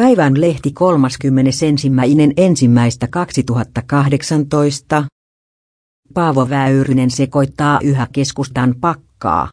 Päivän lehti 31. ensimmäistä 2018. Paavo Väyrynen sekoittaa yhä keskustan pakkaa.